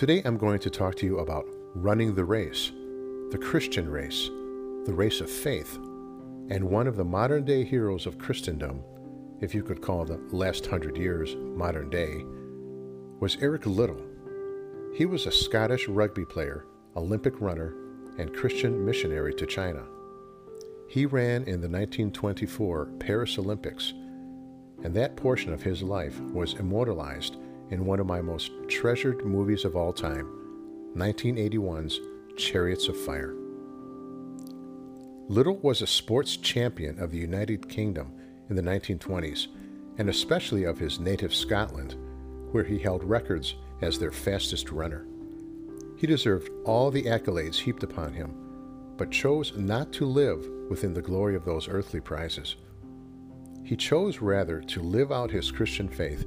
Today I'm going to talk to you about running the race, the Christian race, the race of faith, and one of the modern day heroes of Christendom, if you could call the last hundred years modern day, was Eric Liddell. He was a Scottish rugby player, Olympic runner, and Christian missionary to China. He ran in the 1924 Paris Olympics, and that portion of his life was immortalized in one of my most treasured movies of all time, 1981's Chariots of Fire. Liddell was a sports champion of the United Kingdom in the 1920s, and especially of his native Scotland, where he held records as their fastest runner. He deserved all the accolades heaped upon him, but chose not to live within the glory of those earthly prizes. He chose rather to live out his Christian faith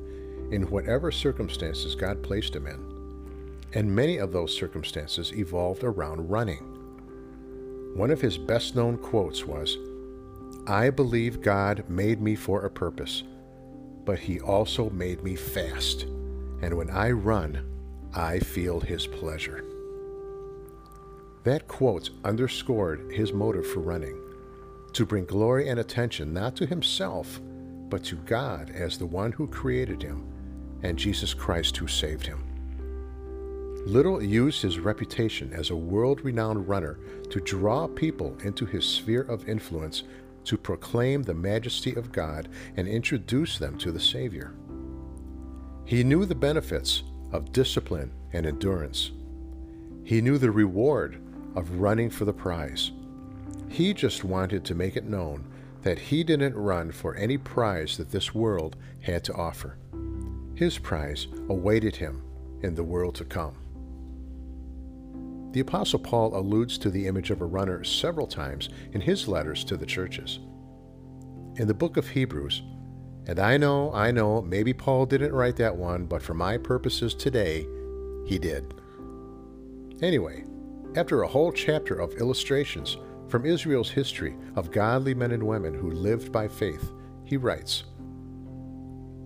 in whatever circumstances God placed him in. And many of those circumstances evolved around running. One of his best known quotes was I believe God made me for a purpose, but he also made me fast. And when I run, I feel his pleasure. That quote underscored his motive for running to bring glory and attention not to himself, but to God as the one who created him and Jesus Christ who saved him. Liddell used his reputation as a world renowned runner to draw people into his sphere of influence to proclaim the majesty of God and introduce them to the Savior. He knew the benefits of discipline and endurance. He knew the reward of running for the prize. He just wanted to make it known that he didn't run for any prize that this world had to offer. His prize awaited him in the world to come. The Apostle Paul alludes to the image of a runner several times in his letters to the churches. In the book of Hebrews, and I know, I know, maybe Paul didn't write that one, but for my purposes today, he did. Anyway, after a whole chapter of illustrations from Israel's history of godly men and women who lived by faith, he writes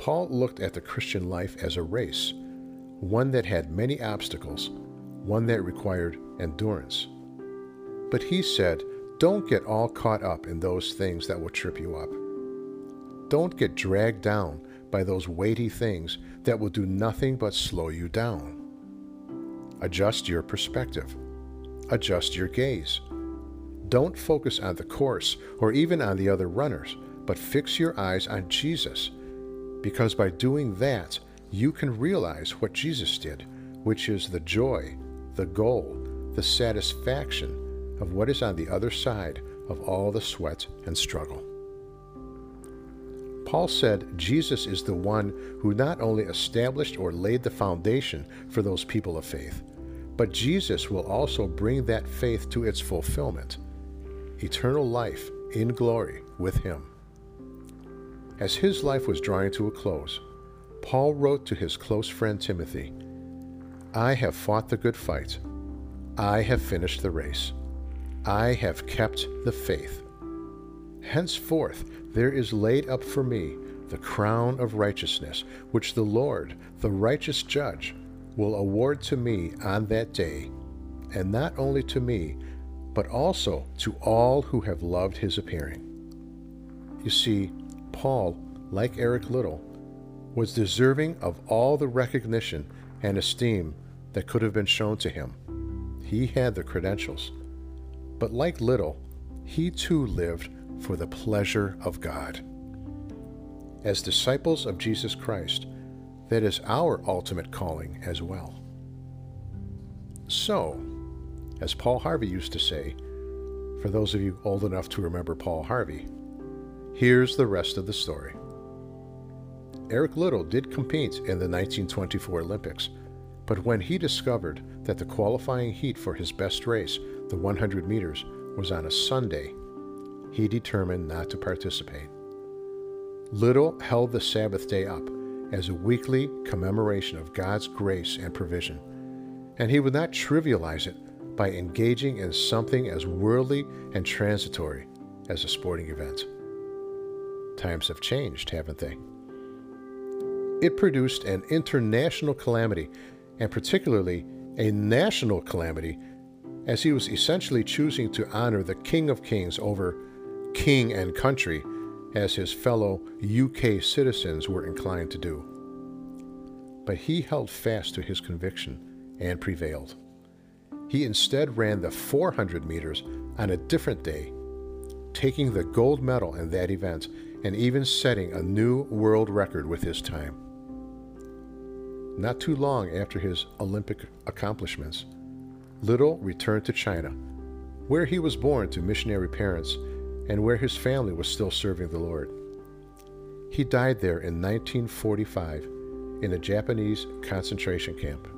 Paul looked at the Christian life as a race, one that had many obstacles, one that required endurance. But he said, don't get all caught up in those things that will trip you up. Don't get dragged down by those weighty things that will do nothing but slow you down. Adjust your perspective. Adjust your gaze. Don't focus on the course or even on the other runners, but fix your eyes on Jesus, because by doing that, you can realize what Jesus did, which is the joy, the goal, the satisfaction of what is on the other side of all the sweat and struggle. Paul said Jesus is the one who not only established or laid the foundation for those people of faith, but Jesus will also bring that faith to its fulfillment eternal life in glory with Him. As his life was drawing to a close, Paul wrote to his close friend Timothy I have fought the good fight, I have finished the race. I have kept the faith. Henceforth there is laid up for me the crown of righteousness, which the Lord, the righteous judge, will award to me on that day, and not only to me, but also to all who have loved his appearing. You see, Paul, like Eric Liddell, was deserving of all the recognition and esteem that could have been shown to him. He had the credentials. But like Liddell, he too lived for the pleasure of God. As disciples of Jesus Christ, that is our ultimate calling as well. So, as Paul Harvey used to say, for those of you old enough to remember Paul Harvey, here's the rest of the story. Eric Liddell did compete in the 1924 Olympics, But when he discovered that the qualifying heat for his best race, the 100 meters, was on a Sunday, he determined not to participate. Liddell held the Sabbath day up as a weekly commemoration of God's grace and provision, and he would not trivialize it by engaging in something as worldly and transitory as a sporting event. Times have changed, haven't they? It produced an international calamity, and particularly a national calamity, as he was essentially choosing to honor the King of Kings over king and country as his fellow UK citizens were inclined to do. But he held fast to his conviction and prevailed. He instead ran the 400 meters on a different day, taking the gold medal in that event and even setting a new world record with his time. Not too long after his Olympic accomplishments, Liddell returned to China, where he was born to missionary parents and where his family was still serving the Lord. He died there in 1945 in a Japanese concentration camp.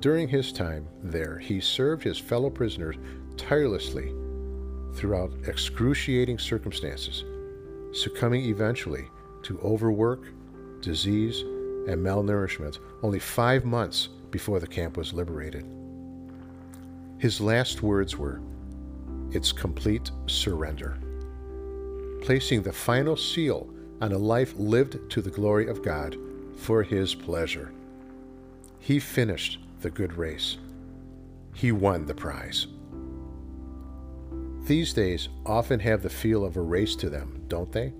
During his time there, he served his fellow prisoners tirelessly throughout excruciating circumstances, succumbing eventually to overwork, disease, and malnourishment only five months before the camp was liberated. His last words were, its complete surrender, placing the final seal on a life lived to the glory of God for His pleasure. He finished the good race. He won the prize. These days often have the feel of a race to them, don't they?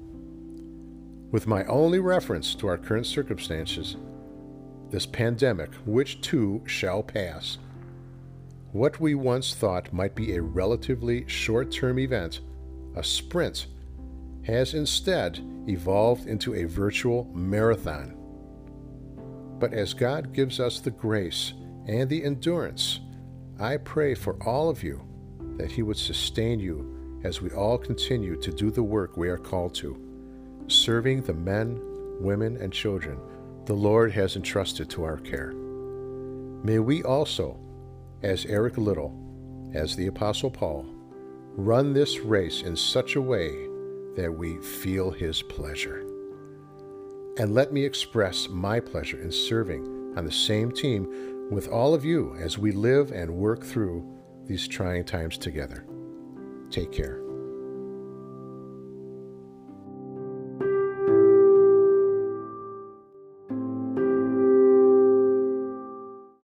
With my only reference to our current circumstances, this pandemic, which too shall pass, what we once thought might be a relatively short term event, a sprint, has instead evolved into a virtual marathon. But as God gives us the grace and the endurance, I pray for all of you that He would sustain you as we all continue to do the work we are called to, serving the men, women, and children the Lord has entrusted to our care. May we also as Eric Liddell, as the Apostle Paul, run this race in such a way that we feel his pleasure. And let me express my pleasure in serving on the same team with all of you as we live and work through these trying times together. Take care.